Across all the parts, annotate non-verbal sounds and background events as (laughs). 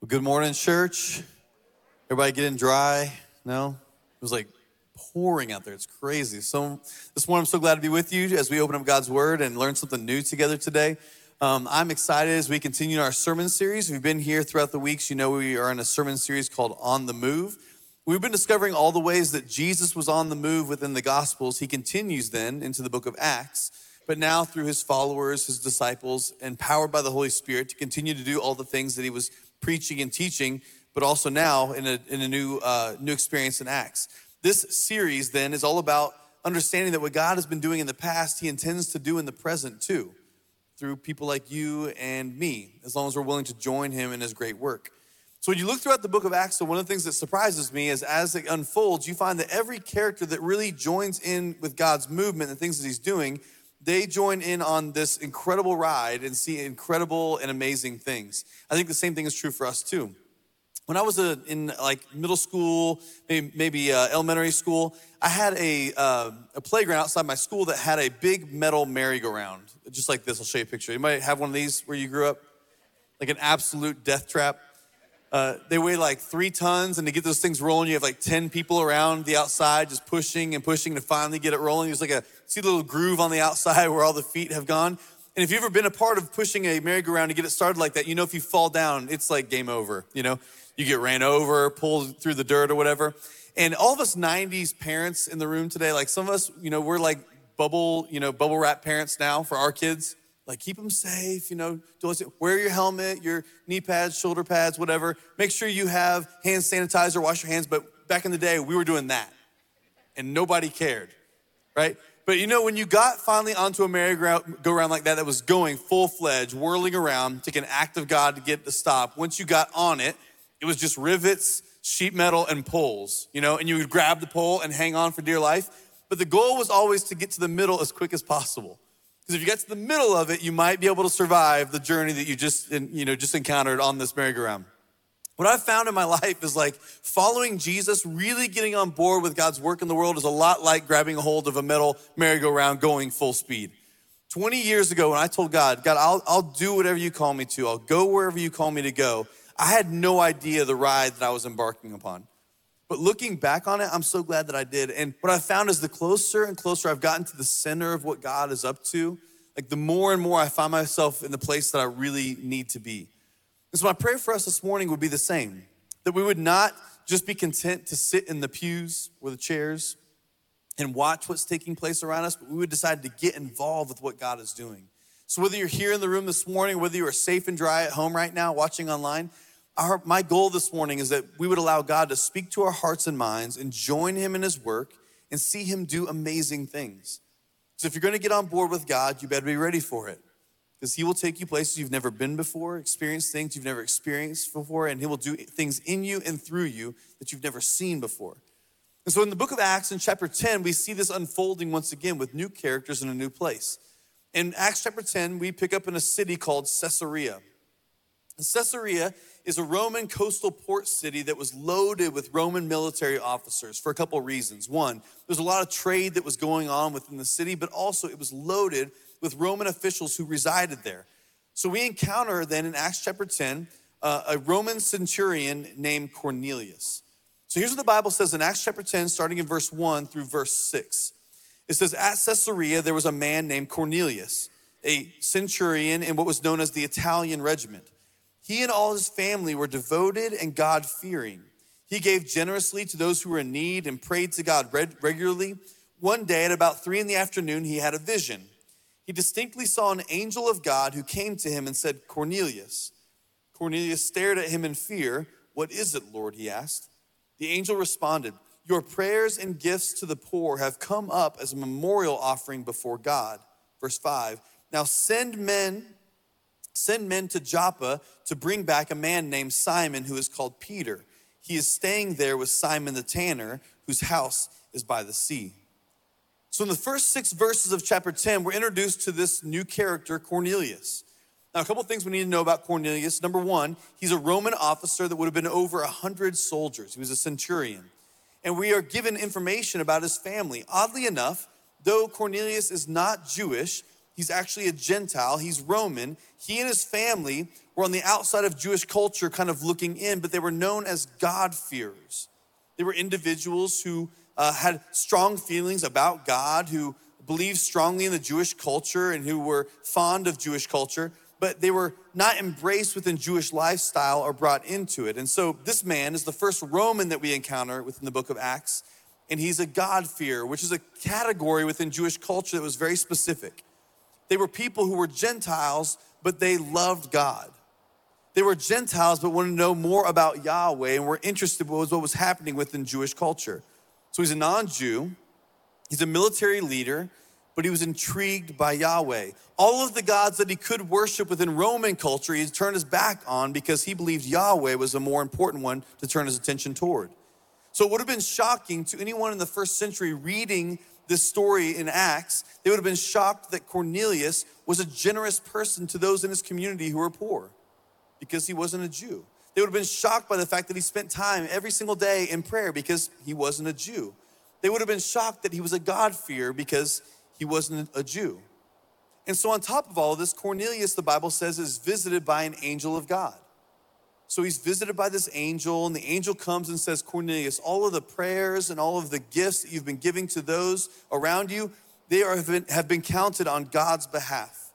Well, good morning, church. Everybody getting dry? No? It was like pouring out there. It's crazy. So, this morning, I'm so glad to be with you as we open up God's Word and learn something new together today. Um, I'm excited as we continue our sermon series. You've been here throughout the weeks, you know we are in a sermon series called On the Move. We've been discovering all the ways that Jesus was on the move within the Gospels. He continues then into the book of Acts but now through his followers, his disciples, empowered by the Holy Spirit to continue to do all the things that he was preaching and teaching, but also now in a, in a new, uh, new experience in Acts. This series then is all about understanding that what God has been doing in the past, he intends to do in the present too, through people like you and me, as long as we're willing to join him in his great work. So when you look throughout the book of Acts, so one of the things that surprises me is as it unfolds, you find that every character that really joins in with God's movement and things that he's doing, they join in on this incredible ride and see incredible and amazing things. I think the same thing is true for us too. When I was a, uh, in like middle school, maybe, maybe uh, elementary school, I had a, uh, a playground outside my school that had a big metal merry-go-round, just like this. I'll show you a picture. You might have one of these where you grew up, like an absolute death trap. Uh, they weigh like three tons, and to get those things rolling, you have like 10 people around the outside just pushing and pushing to finally get it rolling. There's like a, see the little groove on the outside (laughs) where all the feet have gone? And if you've ever been a part of pushing a merry-go-round to get it started like that, you know if you fall down, it's like game over, you know? You get ran over, pulled through the dirt or whatever. And all of us 90s parents in the room today, like some of us, you know, we're like bubble, you know, bubble wrap parents now for our kids. Like keep them safe, you know, wear your helmet, your knee pads, shoulder pads, whatever. Make sure you have hand sanitizer, wash your hands. But back in the day, we were doing that and nobody cared, right? But you know, when you got finally onto a merry-go-round like that, that was going full-fledged, whirling around, taking an act of God to get to stop. Once you got on it, it was just rivets, sheet metal, and poles, you know, and you would grab the pole and hang on for dear life. But the goal was always to get to the middle as quick as possible. Because if you get to the middle of it, you might be able to survive the journey that you just, you know, just encountered on this merry-go-round. What I've found in my life is like following Jesus, really getting on board with God's work in the world is a lot like grabbing a hold of a metal merry-go-round going full speed. 20 years ago, when I told God, God, I'll, I'll do whatever you call me to, I'll go wherever you call me to go, I had no idea the ride that I was embarking upon. But looking back on it, I'm so glad that I did. And what I found is the closer and closer I've gotten to the center of what God is up to, like the more and more I find myself in the place that I really need to be. And so my prayer for us this morning would be the same that we would not just be content to sit in the pews or the chairs and watch what's taking place around us, but we would decide to get involved with what God is doing. So whether you're here in the room this morning, whether you are safe and dry at home right now, watching online, our, my goal this morning is that we would allow God to speak to our hearts and minds and join Him in His work and see Him do amazing things. So if you're going to get on board with God, you better be ready for it. Because He will take you places you've never been before, experience things you've never experienced before, and He will do things in you and through you that you've never seen before. And so in the book of Acts, in chapter 10, we see this unfolding once again with new characters in a new place. In Acts chapter 10, we pick up in a city called Caesarea. And Caesarea is a Roman coastal port city that was loaded with Roman military officers for a couple of reasons. One, there's a lot of trade that was going on within the city, but also it was loaded with Roman officials who resided there. So we encounter then in Acts chapter 10 uh, a Roman centurion named Cornelius. So here's what the Bible says in Acts chapter 10, starting in verse 1 through verse 6. It says, At Caesarea, there was a man named Cornelius, a centurion in what was known as the Italian regiment. He and all his family were devoted and God fearing. He gave generously to those who were in need and prayed to God regularly. One day at about three in the afternoon, he had a vision. He distinctly saw an angel of God who came to him and said, Cornelius. Cornelius stared at him in fear. What is it, Lord? he asked. The angel responded, Your prayers and gifts to the poor have come up as a memorial offering before God. Verse 5 Now send men Send men to Joppa to bring back a man named Simon who is called Peter. He is staying there with Simon the tanner, whose house is by the sea. So, in the first six verses of chapter 10, we're introduced to this new character, Cornelius. Now, a couple things we need to know about Cornelius. Number one, he's a Roman officer that would have been over 100 soldiers. He was a centurion. And we are given information about his family. Oddly enough, though Cornelius is not Jewish, He's actually a Gentile, he's Roman. He and his family were on the outside of Jewish culture, kind of looking in, but they were known as God-fearers. They were individuals who uh, had strong feelings about God, who believed strongly in the Jewish culture and who were fond of Jewish culture, but they were not embraced within Jewish lifestyle or brought into it. And so this man is the first Roman that we encounter within the book of Acts, and he's a God-fearer, which is a category within Jewish culture that was very specific. They were people who were Gentiles, but they loved God. They were Gentiles, but wanted to know more about Yahweh and were interested in what was happening within Jewish culture. So he's a non Jew, he's a military leader, but he was intrigued by Yahweh. All of the gods that he could worship within Roman culture, he turned his back on because he believed Yahweh was a more important one to turn his attention toward. So it would have been shocking to anyone in the first century reading this story in Acts, they would have been shocked that Cornelius was a generous person to those in his community who were poor because he wasn't a Jew. They would have been shocked by the fact that he spent time every single day in prayer because he wasn't a Jew. They would have been shocked that he was a God-fearer because he wasn't a Jew. And so, on top of all of this, Cornelius, the Bible says, is visited by an angel of God. So he's visited by this angel, and the angel comes and says, Cornelius, all of the prayers and all of the gifts that you've been giving to those around you, they are, have, been, have been counted on God's behalf.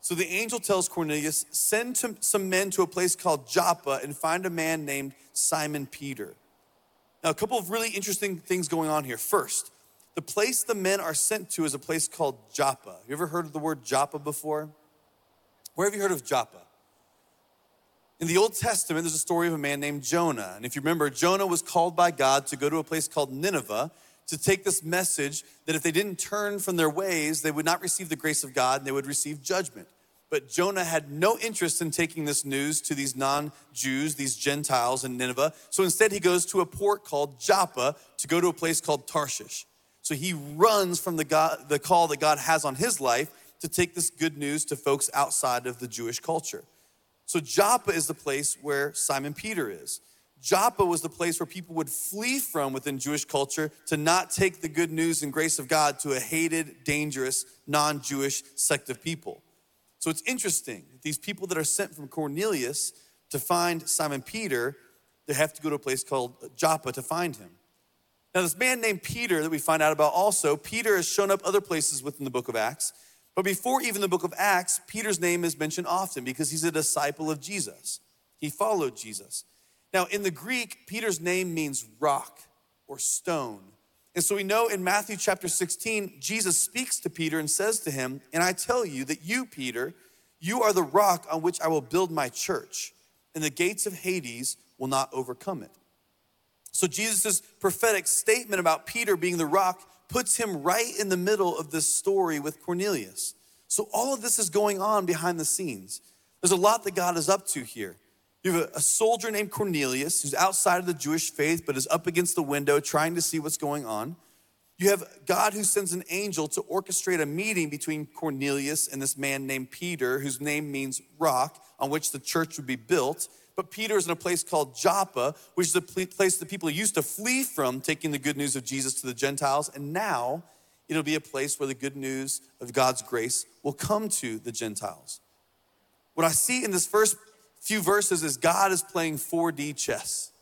So the angel tells Cornelius, send to, some men to a place called Joppa and find a man named Simon Peter. Now, a couple of really interesting things going on here. First, the place the men are sent to is a place called Joppa. You ever heard of the word Joppa before? Where have you heard of Joppa? In the Old Testament, there's a story of a man named Jonah. And if you remember, Jonah was called by God to go to a place called Nineveh to take this message that if they didn't turn from their ways, they would not receive the grace of God and they would receive judgment. But Jonah had no interest in taking this news to these non Jews, these Gentiles in Nineveh. So instead, he goes to a port called Joppa to go to a place called Tarshish. So he runs from the, God, the call that God has on his life to take this good news to folks outside of the Jewish culture. So Joppa is the place where Simon Peter is. Joppa was the place where people would flee from within Jewish culture to not take the good news and grace of God to a hated, dangerous, non Jewish sect of people. So it's interesting. These people that are sent from Cornelius to find Simon Peter, they have to go to a place called Joppa to find him. Now, this man named Peter that we find out about also, Peter has shown up other places within the book of Acts. But before even the book of Acts, Peter's name is mentioned often because he's a disciple of Jesus. He followed Jesus. Now, in the Greek, Peter's name means rock or stone. And so we know in Matthew chapter 16, Jesus speaks to Peter and says to him, And I tell you that you, Peter, you are the rock on which I will build my church, and the gates of Hades will not overcome it. So Jesus' prophetic statement about Peter being the rock puts him right in the middle of this story with Cornelius. So all of this is going on behind the scenes. There's a lot that God is up to here. You have a, soldier named Cornelius who's outside of the Jewish faith but is up against the window trying to see what's going on. You have God who sends an angel to orchestrate a meeting between Cornelius and this man named Peter, whose name means rock, on which the church would be built. But Peter is in a place called Joppa, which is a place that people used to flee from taking the good news of Jesus to the Gentiles. And now it'll be a place where the good news of God's grace will come to the Gentiles. What I see in this first few verses is God is playing 4D chess.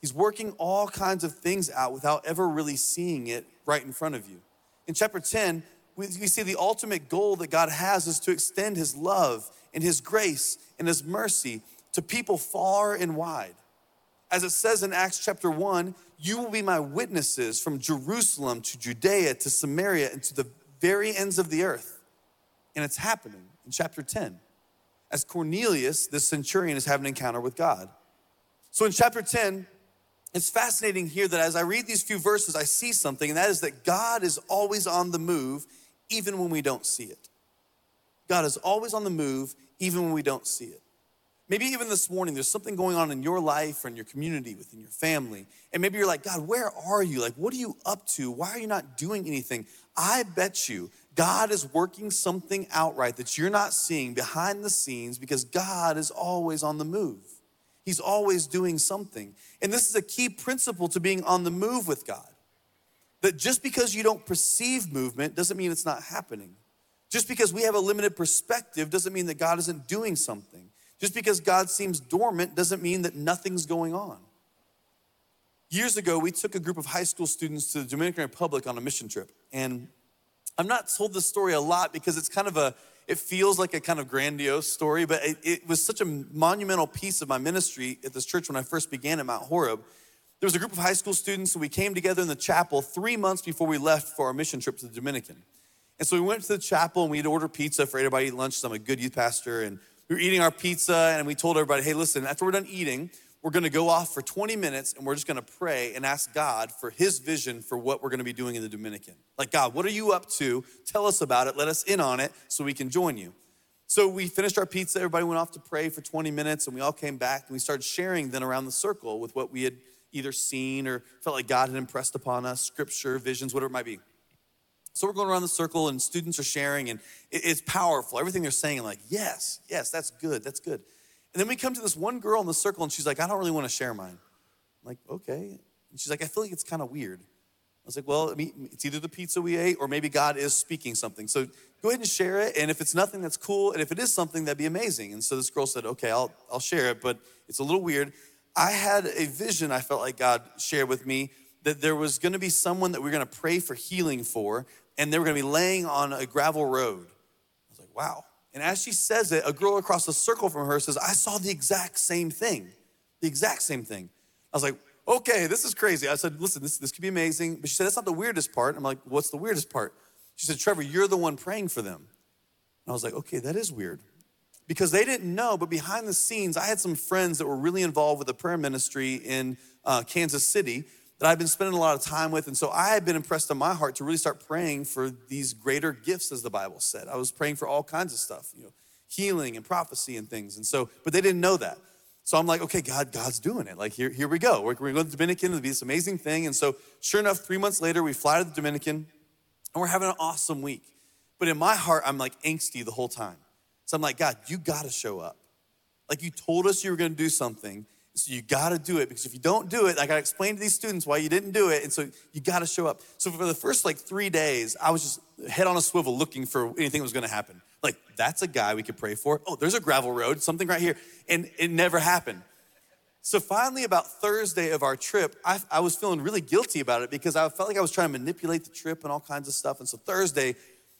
He's working all kinds of things out without ever really seeing it right in front of you. In chapter 10, we, see the ultimate goal that God has is to extend His love and His grace and His mercy to people far and wide. As it says in Acts chapter 1, you will be my witnesses from Jerusalem to Judea to Samaria and to the very ends of the earth. And it's happening in chapter 10 as Cornelius, the centurion, is having an encounter with God. So in chapter 10, it's fascinating here that as I read these few verses, I see something, and that is that God is always on the move, even when we don't see it. God is always on the move, even when we don't see it. Maybe even this morning, there's something going on in your life or in your community, within your family. And maybe you're like, God, where are you? Like, what are you up to? Why are you not doing anything? I bet you God is working something outright that you're not seeing behind the scenes because God is always on the move. He's always doing something. And this is a key principle to being on the move with God. That just because you don't perceive movement doesn't mean it's not happening. Just because we have a limited perspective doesn't mean that God isn't doing something. Just because God seems dormant doesn't mean that nothing's going on. Years ago, we took a group of high school students to the Dominican Republic on a mission trip. And I've not told this story a lot because it's kind of a, it feels like a kind of grandiose story, but it, it was such a monumental piece of my ministry at this church when I first began at Mount Horeb. There was a group of high school students, and we came together in the chapel three months before we left for our mission trip to the Dominican. And so we went to the chapel and we'd order pizza for everybody eat lunch. So I'm a good youth pastor. And we were eating our pizza and we told everybody, hey, listen, after we're done eating, we're gonna go off for 20 minutes and we're just gonna pray and ask God for his vision for what we're gonna be doing in the Dominican. Like, God, what are you up to? Tell us about it, let us in on it so we can join you. So we finished our pizza, everybody went off to pray for 20 minutes, and we all came back and we started sharing then around the circle with what we had either seen or felt like God had impressed upon us, scripture, visions, whatever it might be. So we're going around the circle and students are sharing, and it's powerful. Everything they're saying, like, yes, yes, that's good, that's good. And then we come to this one girl in the circle, and she's like, I don't really want to share mine. I'm like, okay. And she's like, I feel like it's kind of weird. I was like, well, it's either the pizza we ate or maybe God is speaking something. So go ahead and share it. And if it's nothing, that's cool. And if it is something, that'd be amazing. And so this girl said, okay, I'll, I'll share it, but it's a little weird. I had a vision I felt like God shared with me that there was going to be someone that we are going to pray for healing for and they were gonna be laying on a gravel road. I was like, wow. And as she says it, a girl across the circle from her says, I saw the exact same thing. The exact same thing. I was like, okay, this is crazy. I said, listen, this, this could be amazing. But she said, that's not the weirdest part. I'm like, what's the weirdest part? She said, Trevor, you're the one praying for them. And I was like, okay, that is weird. Because they didn't know, but behind the scenes, I had some friends that were really involved with the prayer ministry in uh, Kansas City that I've been spending a lot of time with. And so I had been impressed on my heart to really start praying for these greater gifts, as the Bible said. I was praying for all kinds of stuff, you know, healing and prophecy and things. And so, but they didn't know that. So I'm like, okay, God, God's doing it. Like, here, here we go. We're, we're going to the Dominican. It'll be this amazing thing. And so, sure enough, three months later, we fly to the Dominican and we're having an awesome week. But in my heart, I'm like angsty the whole time. So I'm like, God, you got to show up. Like, you told us you were going to do something. So you got to do it because if you don't do it, I got to explain to these students why you didn't do it. And so you got to show up. So for the first like three days, I was just head on a swivel looking for anything that was going to happen. Like, that's a guy we could pray for. Oh, there's a gravel road, something right here. And it never happened. So finally, about Thursday of our trip, I, I was feeling really guilty about it because I felt like I was trying to manipulate the trip and all kinds of stuff. And so Thursday,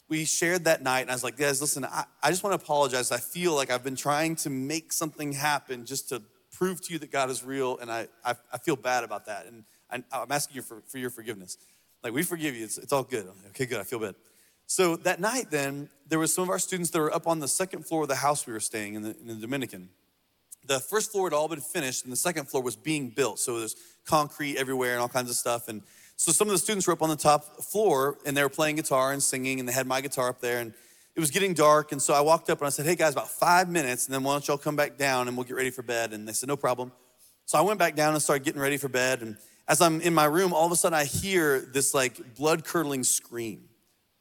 we shared that night, and I was like, guys, listen, I, I just want to apologize. I feel like I've been trying to make something happen just to prove to you that God is real, and I, I, I feel bad about that. And I, am asking you for, for your forgiveness. Like, we forgive you. It's, it's all good. Okay, good. I feel bad. So that night, then, there was some of our students that were up on the second floor of the house we were staying in the, in the Dominican. The first floor had all been finished, and the second floor was being built. So there's concrete everywhere and all kinds of stuff. And so some of the students were up on the top floor, and they were playing guitar and singing, and they had my guitar up there. And it was getting dark, and so I walked up and I said, Hey guys, about five minutes, and then why don't y'all come back down and we'll get ready for bed? And they said, No problem. So I went back down and started getting ready for bed. And as I'm in my room, all of a sudden I hear this like blood curdling scream.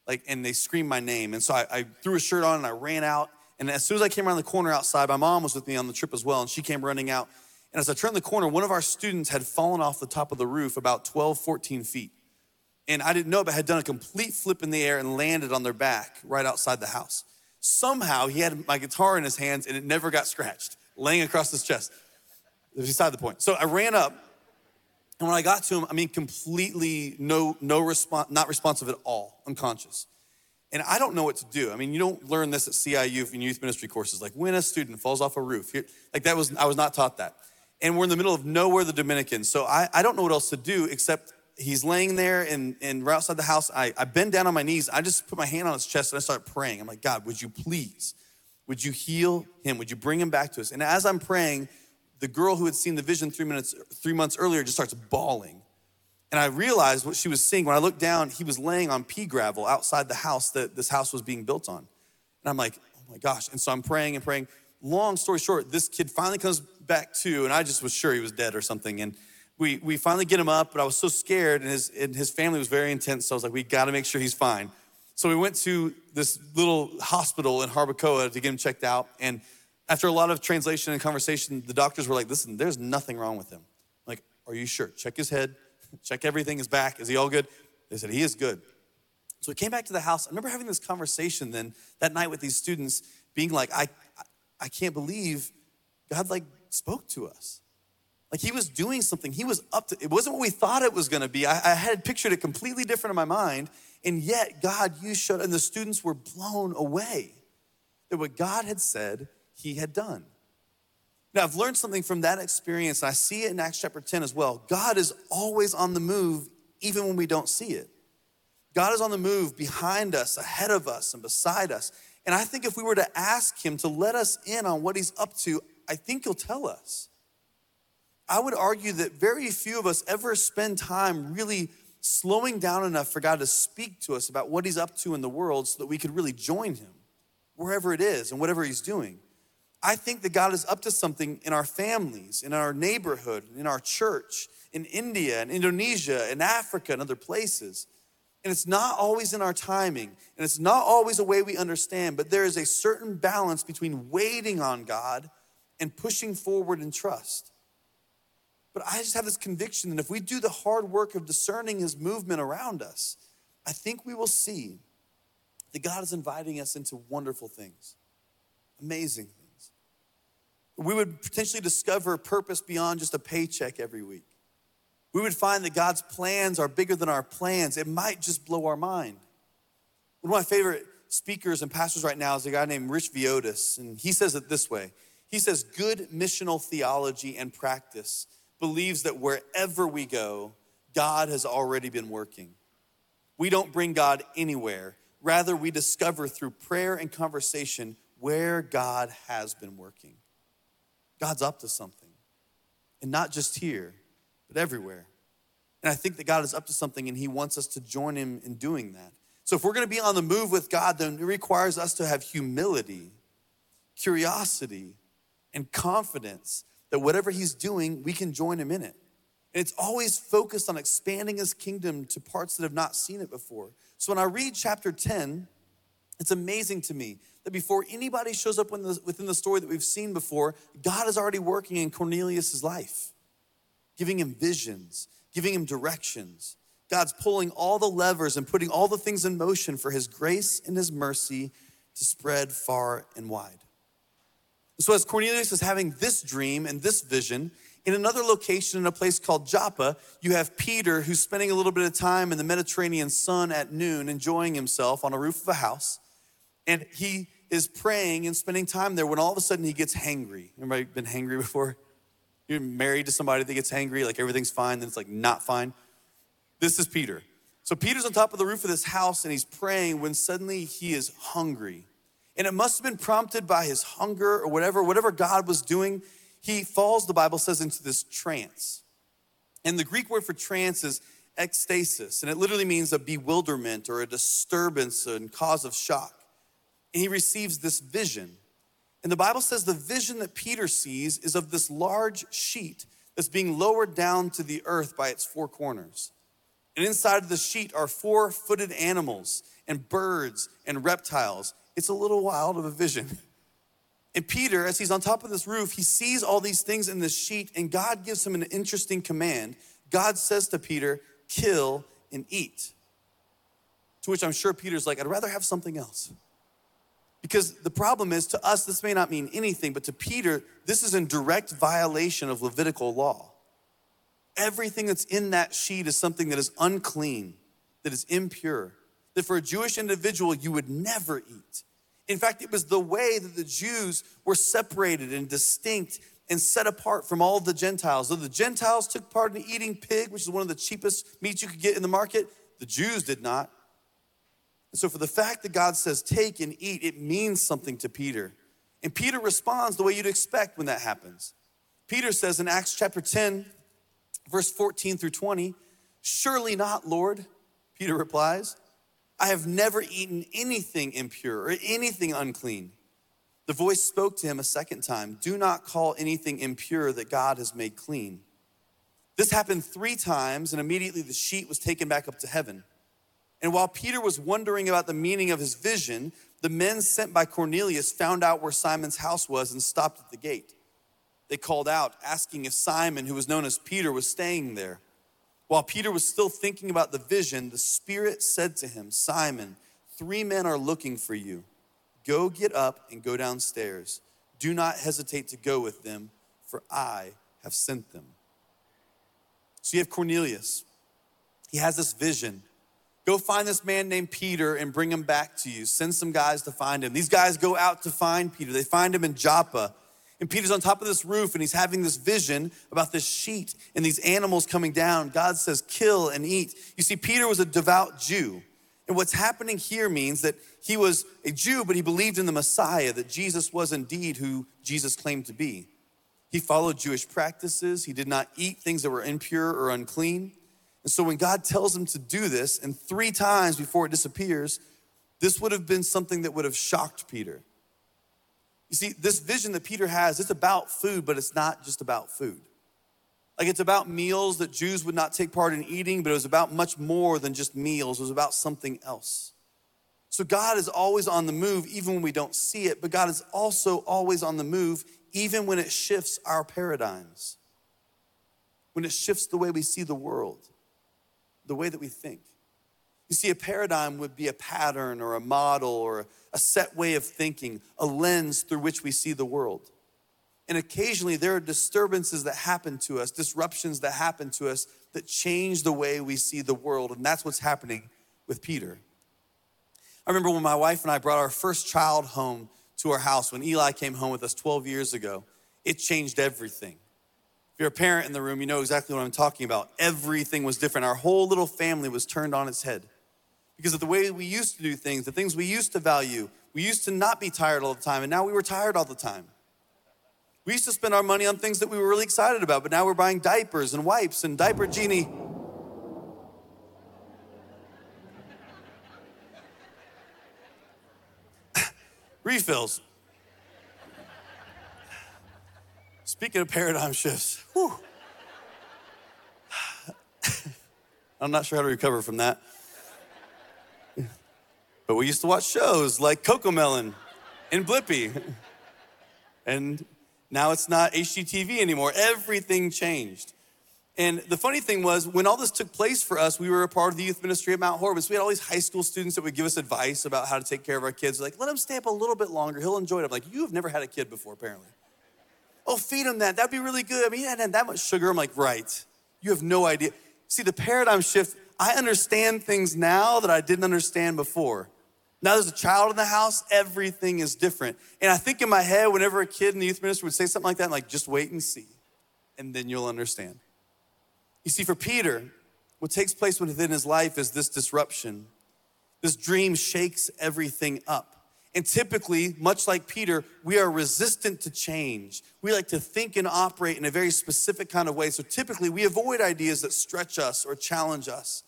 Like, and they scream my name. And so I, I threw a shirt on and I ran out. And as soon as I came around the corner outside, my mom was with me on the trip as well, and she came running out. And as I turned the corner, one of our students had fallen off the top of the roof about 12, 14 feet and I didn't know, but had done a complete flip in the air and landed on their back right outside the house. Somehow he had my guitar in his hands and it never got scratched, laying across his chest. Beside the point. So I ran up, and when I got to him, I mean, completely no, no response, not responsive at all, unconscious. And I don't know what to do. I mean, you don't learn this at CIU in youth ministry courses, like when a student falls off a roof. Like that was, I was not taught that. And we're in the middle of nowhere, the Dominican. So I, I don't know what else to do except he's laying there and, and right outside the house. I, I bend down on my knees. I just put my hand on his chest and I start praying. I'm like, God, would you please, would you heal him? Would you bring him back to us? And as I'm praying, the girl who had seen the vision three minutes, three months earlier just starts bawling. And I realized what she was seeing. When I looked down, he was laying on pea gravel outside the house that this house was being built on. And I'm like, oh my gosh. And so I'm praying and praying. Long story short, this kid finally comes back to, and I just was sure he was dead or something. And we, we finally get him up, but I was so scared, and his, and his family was very intense. So I was like, we got to make sure he's fine. So we went to this little hospital in Barbacoa to get him checked out. And after a lot of translation and conversation, the doctors were like, listen, there's nothing wrong with him. I'm like, are you sure? Check his head, check everything, his back. Is he all good? They said, he is good. So we came back to the house. I remember having this conversation then that night with these students, being like, I, I can't believe God like spoke to us. Like he was doing something. He was up to it wasn't what we thought it was gonna be. I, I had pictured it completely different in my mind. And yet God you showed, and the students were blown away that what God had said, he had done. Now, I've learned something from that experience, and I see it in Acts chapter 10 as well. God is always on the move, even when we don't see it. God is on the move behind us, ahead of us, and beside us. And I think if we were to ask Him to let us in on what He's up to, I think He'll tell us. I would argue that very few of us ever spend time really slowing down enough for God to speak to us about what He's up to in the world so that we could really join Him wherever it is and whatever He's doing. I think that God is up to something in our families, in our neighborhood, in our church, in India, in Indonesia, in Africa, and other places. And it's not always in our timing, and it's not always a way we understand, but there is a certain balance between waiting on God and pushing forward in trust. But I just have this conviction that if we do the hard work of discerning His movement around us, I think we will see that God is inviting us into wonderful things, amazing things. we would potentially discover purpose beyond just a paycheck every week. We would find that God's plans are bigger than our plans. It might just blow our mind. One of my favorite speakers and pastors right now is a guy named Rich Villodas, and he says it this way He says, Good missional theology and practice believes that wherever we go, God has already been working. We don't bring God anywhere. Rather, we discover through prayer and conversation where God has been working. God's up to something. And not just here, but everywhere. And I think that God is up to something and He wants us to join Him in doing that. So if we're gonna be on the move with God, then it requires us to have humility, curiosity, and confidence that whatever He's doing, we can join Him in it. And it's always focused on expanding His kingdom to parts that have not seen it before. So when I read chapter 10, it's amazing to me that before anybody shows up within the story that we've seen before, God is already working in Cornelius' life, giving him visions, giving him directions. God's pulling all the levers and putting all the things in motion for his grace and his mercy to spread far and wide. So, as Cornelius is having this dream and this vision, in another location in a place called Joppa, you have Peter who's spending a little bit of time in the Mediterranean sun at noon, enjoying himself on a roof of a house. And he is praying and spending time there when all of a sudden he gets hangry. Anybody been hangry before? You're married to somebody that gets hangry, like everything's fine, then it's like not fine. This is Peter. So Peter's on top of the roof of this house and he's praying when suddenly he is hungry. And it must have been prompted by his hunger or whatever, whatever God was doing. He falls, the Bible says, into this trance. And the Greek word for trance is ecstasis, and it literally means a bewilderment or a disturbance and cause of shock and he receives this vision. And the Bible says the vision that Peter sees is of this large sheet that's being lowered down to the earth by its four corners. And inside of the sheet are four footed animals and birds and reptiles. It's a little wild of a vision. And Peter, as he's on top of this roof, he sees all these things in this sheet, and God gives him an interesting command. God says to Peter, Kill and eat. To which I'm sure Peter's like, I'd rather have something else. Because the problem is, to us, this may not mean anything, but to Peter, this is in direct violation of Levitical law. Everything that's in that sheet is something that is unclean, that is impure, that for a Jewish individual, you would never eat. In fact, it was the way that the Jews were separated and distinct and set apart from all the Gentiles. Though the Gentiles took part in eating pig, which is one of the cheapest meats you could get in the market, the Jews did not. And so, for the fact that God says, take and eat, it means something to Peter. And Peter responds the way you'd expect when that happens. Peter says in Acts chapter 10, verse 14 through 20, Surely not, Lord, Peter replies. I have never eaten anything impure or anything unclean. The voice spoke to him a second time Do not call anything impure that God has made clean. This happened three times, and immediately the sheet was taken back up to heaven. And while Peter was wondering about the meaning of his vision, the men sent by Cornelius found out where Simon's house was and stopped at the gate. They called out, asking if Simon, who was known as Peter, was staying there. While Peter was still thinking about the vision, the Spirit said to him, Simon, three men are looking for you. Go get up and go downstairs. Do not hesitate to go with them, for I have sent them. So you have Cornelius. He has this vision. Go find this man named Peter and bring him back to you. Send some guys to find him. These guys go out to find Peter. They find him in Joppa. And Peter's on top of this roof and he's having this vision about this sheet and these animals coming down. God says, kill and eat. You see, Peter was a devout Jew. And what's happening here means that he was a Jew, but he believed in the Messiah, that Jesus was indeed who Jesus claimed to be. He followed Jewish practices. He did not eat things that were impure or unclean. And so when God tells him to do this, and three times before it disappears, this would have been something that would have shocked Peter. You see, this vision that Peter has, it's about food, but it's not just about food. Like it's about meals that Jews would not take part in eating, but it was about much more than just meals. It was about something else. So God is always on the move, even when we don't see it, but God is also always on the move, even when it shifts our paradigms, when it shifts the way we see the world, the way that we think. You see, a paradigm would be a pattern or a model or a set way of thinking, a lens through which we see the world. And occasionally there are disturbances that happen to us, disruptions that happen to us that change the way we see the world. And that's what's happening with Peter. I remember when my wife and I brought our first child home to our house, when Eli came home with us 12 years ago, it changed everything. If you're a parent in the room, you know exactly what I'm talking about. Everything was different. Our whole little family was turned on its head because of the way we used to do things, the things we used to value. We used to not be tired all the time, and now we were tired all the time. We used to spend our money on things that we were really excited about, but now we're buying diapers and wipes and diaper genie. (laughs) Refills. Speaking of paradigm shifts, whew. (sighs) I'm not sure how to recover from that. But we used to watch shows like Cocomelon and Blippi. And now it's not HGTV anymore. Everything changed. And the funny thing was, when all this took place for us, we were a part of the youth ministry at Mount Horeb. We had all these high school students that would give us advice about how to take care of our kids. Like, let him stay up a little bit longer. He'll enjoy it. I'm like, you have never had a kid before, apparently. Oh, feed him that. That'd be really good. I mean, he hadn't had that much sugar. I'm like, right. You have no idea. See, the paradigm shift, I understand things now that I didn't understand before. Now there's a child in the house, everything is different. And I think in my head, whenever a kid in the youth ministry would say something like that, I'm like, just wait and see, and then you'll understand. You see, for Peter, what takes place within his life is this disruption. This dream shakes everything up. And typically, much like Peter, we are resistant to change. We like to think and operate in a very specific kind of way. So typically, we avoid ideas that stretch us or challenge us.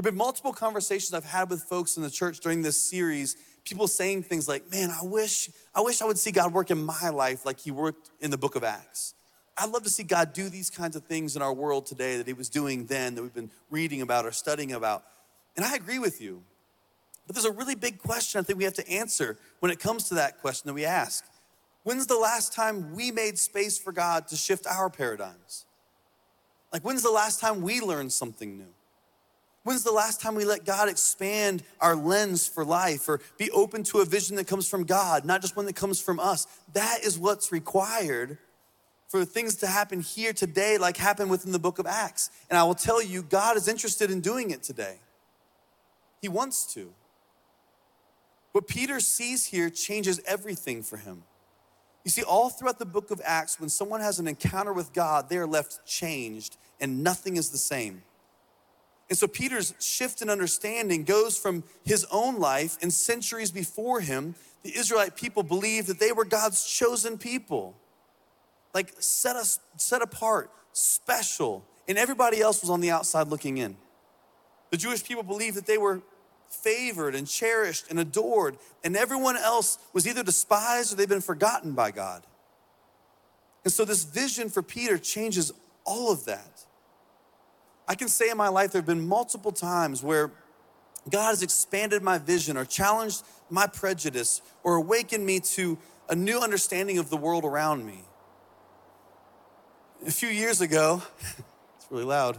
There have been multiple conversations I've had with folks in the church during this series, people saying things like, man, I wish, I wish I would see God work in my life like he worked in the book of Acts. I'd love to see God do these kinds of things in our world today that he was doing then, that we've been reading about or studying about. And I agree with you. But there's a really big question I think we have to answer when it comes to that question that we ask. When's the last time we made space for God to shift our paradigms? Like, when's the last time we learned something new? When's the last time we let God expand our lens for life or be open to a vision that comes from God, not just one that comes from us? That is what's required for things to happen here today, like happened within the book of Acts. And I will tell you, God is interested in doing it today. He wants to. What Peter sees here changes everything for him. You see, all throughout the book of Acts, when someone has an encounter with God, they are left changed and nothing is the same. And so Peter's shift in understanding goes from his own life and centuries before him. The Israelite people believed that they were God's chosen people, like set us set apart, special, and everybody else was on the outside looking in. The Jewish people believed that they were favored and cherished and adored, and everyone else was either despised or they've been forgotten by God. And so this vision for Peter changes all of that. I can say in my life there have been multiple times where God has expanded my vision or challenged my prejudice or awakened me to a new understanding of the world around me. A few years ago, (laughs) it's really loud.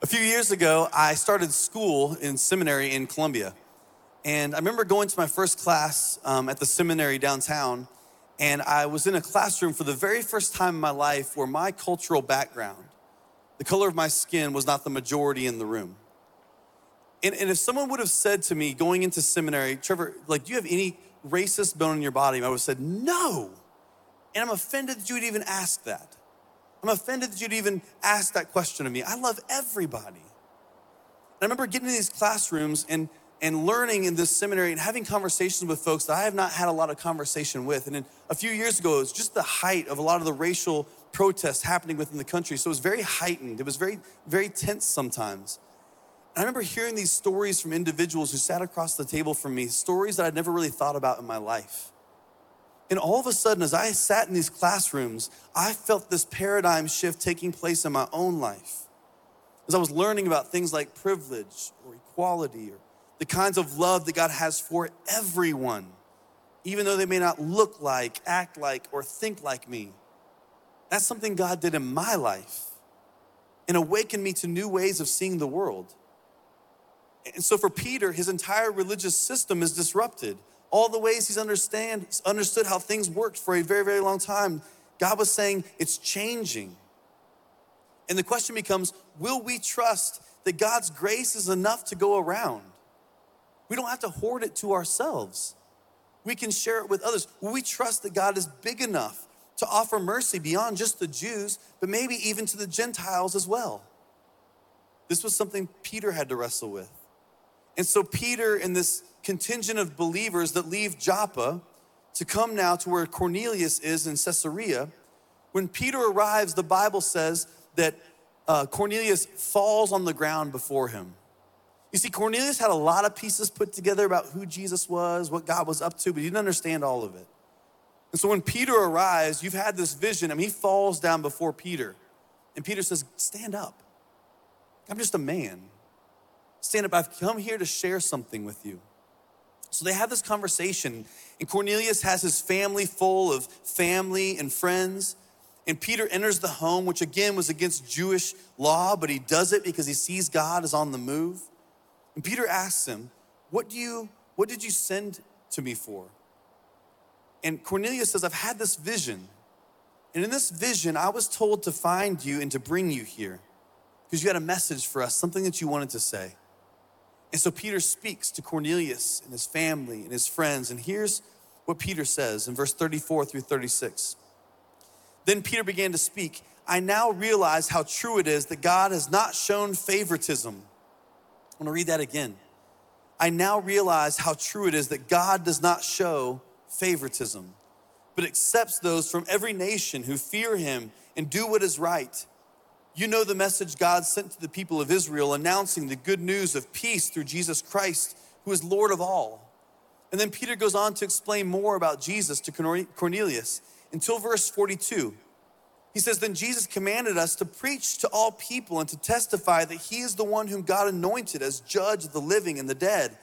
A few years ago, I started school in seminary in Columbia. And I remember going to my first class um, at the seminary downtown and I was in a classroom for the very first time in my life where my cultural background, the color of my skin, was not the majority in the room. And, and if someone would have said to me going into seminary, Trevor, like, do you have any racist bone in your body? I would have said, no. And I'm offended that you would even ask that. I'm offended that you'd even ask that question of me. I love everybody. And I remember getting in these classrooms and, and learning in this seminary and having conversations with folks that I have not had a lot of conversation with. And a few years ago, it was just the height of a lot of the racial protests happening within the country. So it was very heightened. It was very, very tense sometimes. And I remember hearing these stories from individuals who sat across the table from me, stories that I'd never really thought about in my life. And all of a sudden, as I sat in these classrooms, I felt this paradigm shift taking place in my own life. As I was learning about things like privilege or equality or the kinds of love that God has for everyone, even though they may not look like, act like, or think like me. That's something God did in my life and awakened me to new ways of seeing the world. And so for Peter, his entire religious system is disrupted all the ways he's understand, understood how things worked for a very, very long time, God was saying it's changing. And the question becomes will we trust that God's grace is enough to go around? We don't have to hoard it to ourselves. We can share it with others. We trust that God is big enough to offer mercy beyond just the Jews, but maybe even to the Gentiles as well? This was something Peter had to wrestle with. And so, Peter, and this contingent of believers that leave Joppa to come now to where Cornelius is in Caesarea. When Peter arrives, the Bible says that uh, Cornelius falls on the ground before him. You see, Cornelius had a lot of pieces put together about who Jesus was, what God was up to, but he didn't understand all of it. And so when Peter arrives, you've had this vision. I mean, he falls down before Peter. And Peter says, Stand up. I'm just a man. Stand up. I've come here to share something with you. So they have this conversation, and Cornelius has his family full of family and friends. And Peter enters the home, which again was against Jewish law, but he does it because he sees God is on the move. And Peter asks him, What do you what did you send to me for? And Cornelius says, I've had this vision. And in this vision, I was told to find you and to bring you here because you had a message for us, something that you wanted to say. And so Peter speaks to Cornelius and his family and his friends. And here's what Peter says in verse 34 through 36. Then Peter began to speak. I now realize how true it is that God has not shown favoritism. I want to read that again. I now realize how true it is that God does not show favoritism, but accepts those from every nation who fear him and do what is right you know the message God sent to the people of Israel, announcing the good news of peace through Jesus Christ, who is Lord of all. And then Peter goes on to explain more about Jesus to Cornelius until verse 42. He says, Then Jesus commanded us to preach to all people and to testify that he is the one whom God anointed as judge of the living and the dead.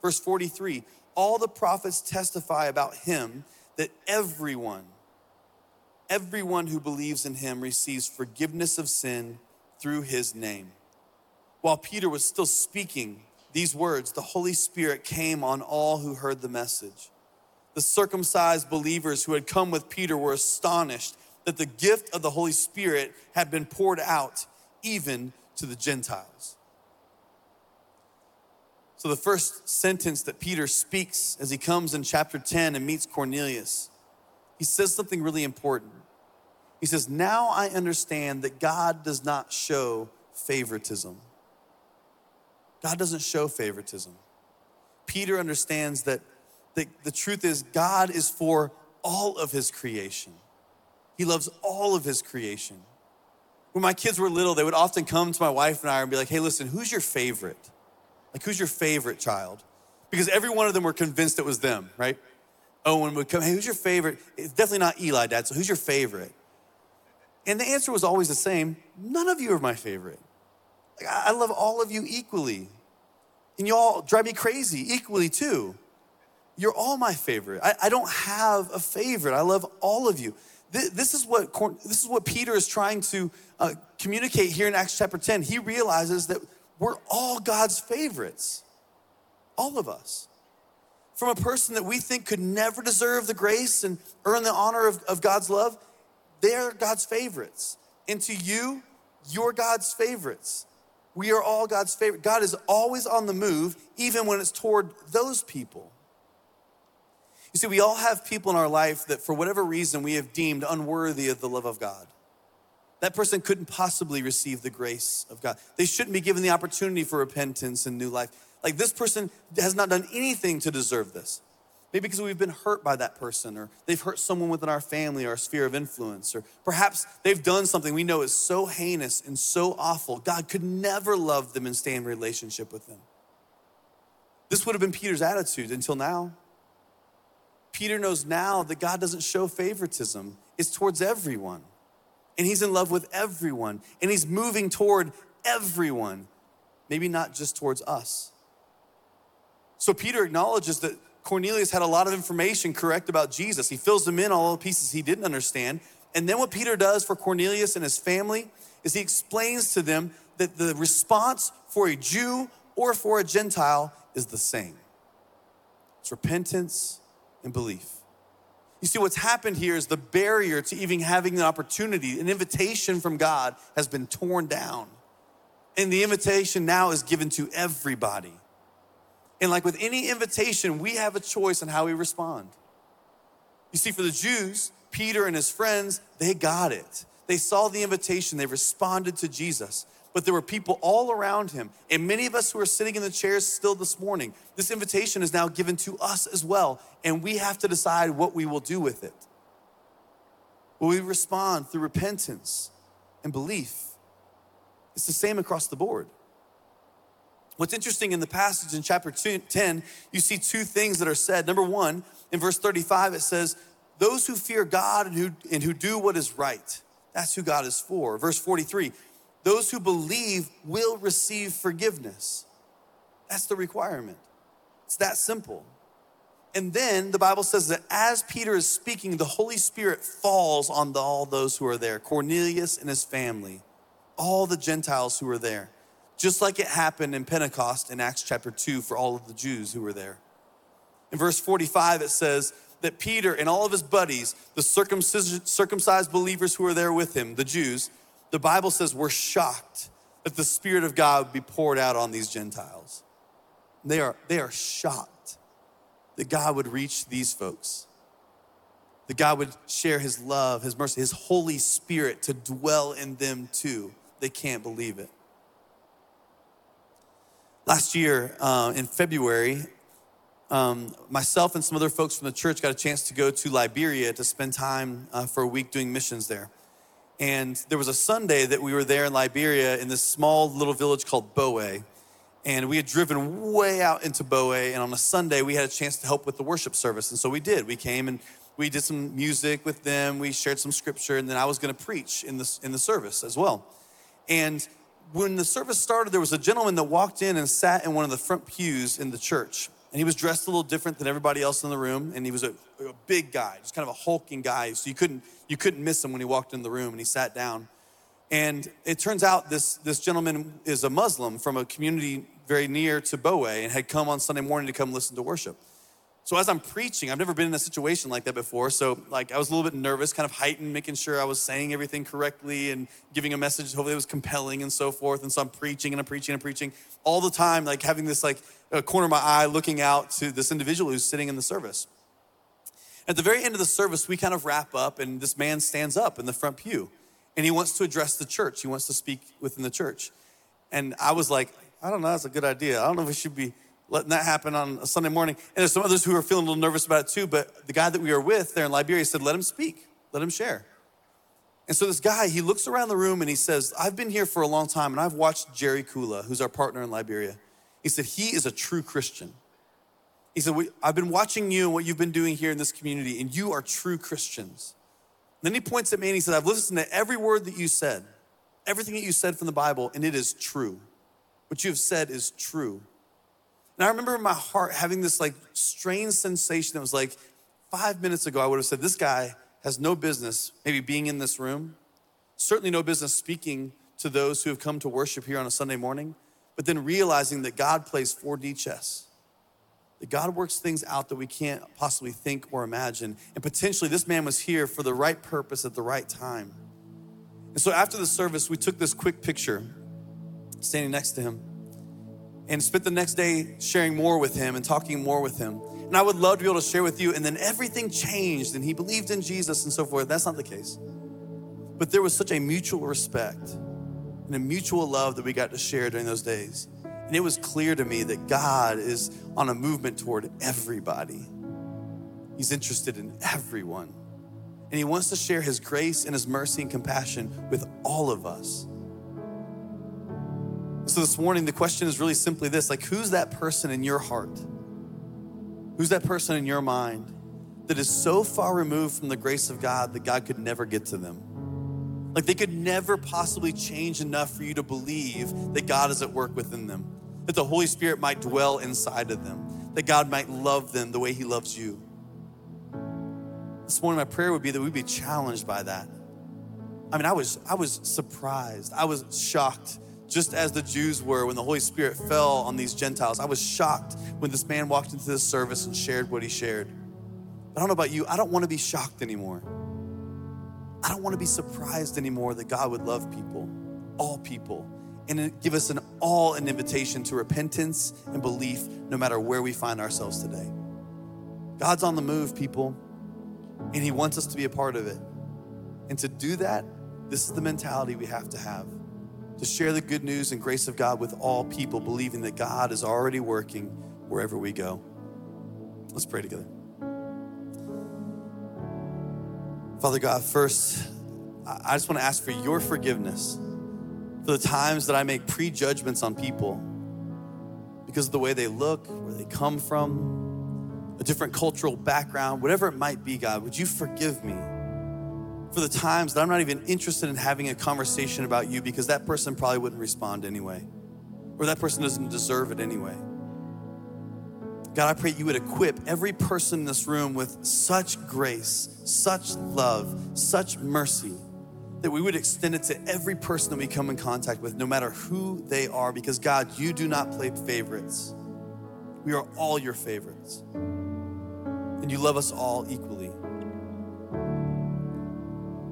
Verse 43 All the prophets testify about him that everyone everyone who believes in him receives forgiveness of sin through his name. While Peter was still speaking these words, the Holy Spirit came on all who heard the message. The circumcised believers who had come with Peter were astonished that the gift of the Holy Spirit had been poured out even to the Gentiles. So, the first sentence that Peter speaks as he comes in chapter 10 and meets Cornelius he says something really important. He says, Now I understand that God does not show favoritism. God doesn't show favoritism. Peter understands that the, the truth is, God is for all of his creation. He loves all of his creation. When my kids were little, they would often come to my wife and I and be like, hey, listen, who's your favorite? Like, who's your favorite child? Because every one of them were convinced it was them, right? Owen would come, hey, who's your favorite? It's definitely not Eli, Dad, so who's your favorite? And the answer was always the same none of you are my favorite. Like, I love all of you equally. And you all drive me crazy equally too. You're all my favorite. I, I don't have a favorite. I love all of you. This, is, what, this is what Peter is trying to uh, communicate here in Acts chapter 10, he realizes that we're all God's favorites. All of us. From a person that we think could never deserve the grace and earn the honor of, of God's love, they're God's favorites. And to you, you're God's favorites. We are all God's favorite. God is always on the move, even when it's toward those people. You see, we all have people in our life that, for whatever reason, we have deemed unworthy of the love of God. That person couldn't possibly receive the grace of God. They shouldn't be given the opportunity for repentance and new life. Like this person has not done anything to deserve this. Maybe because we've been hurt by that person, or they've hurt someone within our family or our sphere of influence, or perhaps they've done something we know is so heinous and so awful. God could never love them and stay in relationship with them. This would have been Peter's attitude until now. Peter knows now that God doesn't show favoritism, it's towards everyone. And he's in love with everyone, and he's moving toward everyone, maybe not just towards us. So Peter acknowledges that Cornelius had a lot of information correct about Jesus. He fills them in all the pieces he didn't understand. And then what Peter does for Cornelius and his family is he explains to them that the response for a Jew or for a Gentile is the same. It's repentance and belief. You see, what's happened here is the barrier to even having an opportunity, an invitation from God, has been torn down. And the invitation now is given to everybody. And like with any invitation, we have a choice on how we respond. You see, for the Jews, Peter and his friends, they got it. They saw the invitation, they responded to Jesus but there were people all around him. And many of us who are sitting in the chairs still this morning, this invitation is now given to us as well. And we have to decide what we will do with it. Will we respond through repentance and belief? It's the same across the board. What's interesting in the passage in chapter 10, you see two things that are said. Number one, in verse 35, it says, Those who fear God and who, and who do what is right, that's who God is for. Verse 43, those who believe will receive forgiveness. That's the requirement. It's that simple. And then the Bible says that as Peter is speaking, the Holy Spirit falls on the, all those who are there Cornelius and his family, all the Gentiles who were there, just like it happened in Pentecost in Acts chapter 2 for all of the Jews who were there. In verse 45, it says that Peter and all of his buddies, the circumcised believers who were there with him, the Jews, the Bible says we're shocked that the Spirit of God would be poured out on these Gentiles. They are, they are shocked that God would reach these folks, that God would share His love, His mercy, His Holy Spirit to dwell in them too. They can't believe it. Last year uh, in February, um, myself and some other folks from the church got a chance to go to Liberia to spend time uh, for a week doing missions there. And there was a Sunday that we were there in Liberia in this small little village called Boe. And we had driven way out into Boe. And on a Sunday, we had a chance to help with the worship service. And so we did. We came and we did some music with them. We shared some scripture. And then I was going to preach in the, in the service as well. And when the service started, there was a gentleman that walked in and sat in one of the front pews in the church. And he was dressed a little different than everybody else in the room. And he was a, a big guy, just kind of a hulking guy. So you couldn't, you couldn't miss him when he walked in the room and he sat down. And it turns out this, this gentleman is a Muslim from a community very near to Boe and had come on Sunday morning to come listen to worship. So as I'm preaching, I've never been in a situation like that before. So like I was a little bit nervous, kind of heightened, making sure I was saying everything correctly and giving a message. Hopefully it was compelling and so forth. And so I'm preaching and I'm preaching and I'm preaching all the time, like having this like corner of my eye looking out to this individual who's sitting in the service. At the very end of the service, we kind of wrap up, and this man stands up in the front pew and he wants to address the church. He wants to speak within the church. And I was like, I don't know, that's a good idea. I don't know if we should be letting that happen on a Sunday morning. And there's some others who are feeling a little nervous about it too, but the guy that we were with there in Liberia said, let him speak, let him share. And so this guy, he looks around the room and he says, I've been here for a long time and I've watched Jerry Kula, who's our partner in Liberia. He said, he is a true Christian. He said, I've been watching you and what you've been doing here in this community, and you are true Christians. And then he points at me and he said, I've listened to every word that you said, everything that you said from the Bible, and it is true. What you have said is true. And I remember in my heart having this like strange sensation that was like, five minutes ago, I would have said, This guy has no business maybe being in this room, certainly no business speaking to those who have come to worship here on a Sunday morning, but then realizing that God plays 4D chess. That God works things out that we can't possibly think or imagine. And potentially, this man was here for the right purpose at the right time. And so, after the service, we took this quick picture standing next to him and spent the next day sharing more with him and talking more with him. And I would love to be able to share with you. And then everything changed and he believed in Jesus and so forth. That's not the case. But there was such a mutual respect and a mutual love that we got to share during those days. And it was clear to me that God is on a movement toward everybody. He's interested in everyone. And He wants to share His grace and His mercy and compassion with all of us. So this morning, the question is really simply this like, who's that person in your heart? Who's that person in your mind that is so far removed from the grace of God that God could never get to them? Like they could never possibly change enough for you to believe that God is at work within them, that the Holy Spirit might dwell inside of them, that God might love them the way He loves you. This morning, my prayer would be that we'd be challenged by that. I mean, I was, I was surprised. I was shocked just as the Jews were when the Holy Spirit fell on these Gentiles. I was shocked when this man walked into this service and shared what he shared. But I don't know about you, I don't want to be shocked anymore. I don't want to be surprised anymore that God would love people, all people, and give us an all an invitation to repentance and belief no matter where we find ourselves today. God's on the move, people, and He wants us to be a part of it. And to do that, this is the mentality we have to have to share the good news and grace of God with all people, believing that God is already working wherever we go. Let's pray together. Father God, first, I just want to ask for your forgiveness for the times that I make prejudgments on people because of the way they look, where they come from, a different cultural background, whatever it might be, God, would you forgive me? For the times that I'm not even interested in having a conversation about you because that person probably wouldn't respond anyway, or that person doesn't deserve it anyway. God, I pray you would equip every person in this room with such grace, such love, such mercy, that we would extend it to every person that we come in contact with, no matter who they are, because God, you do not play favorites. We are all your favorites. And you love us all equally.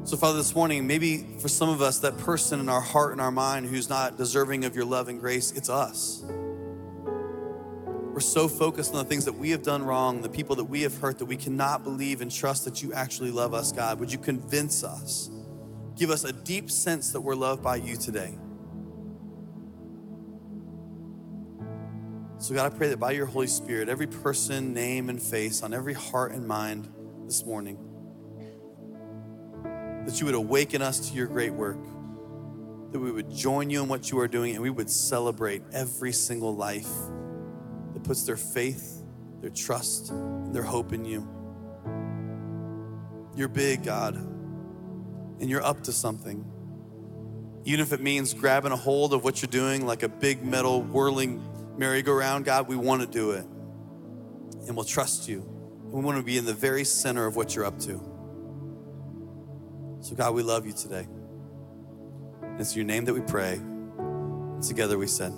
So, Father, this morning, maybe for some of us, that person in our heart and our mind who's not deserving of your love and grace, it's us. We're so focused on the things that we have done wrong, the people that we have hurt, that we cannot believe and trust that you actually love us, God. Would you convince us? Give us a deep sense that we're loved by you today. So, God, I pray that by your Holy Spirit, every person, name, and face on every heart and mind this morning, that you would awaken us to your great work, that we would join you in what you are doing, and we would celebrate every single life that puts their faith, their trust, and their hope in you. You're big, God, and you're up to something. Even if it means grabbing a hold of what you're doing like a big metal whirling merry-go-round, God, we want to do it. And we'll trust you. And we want to be in the very center of what you're up to. So, God, we love you today. It's your name that we pray. Together we said,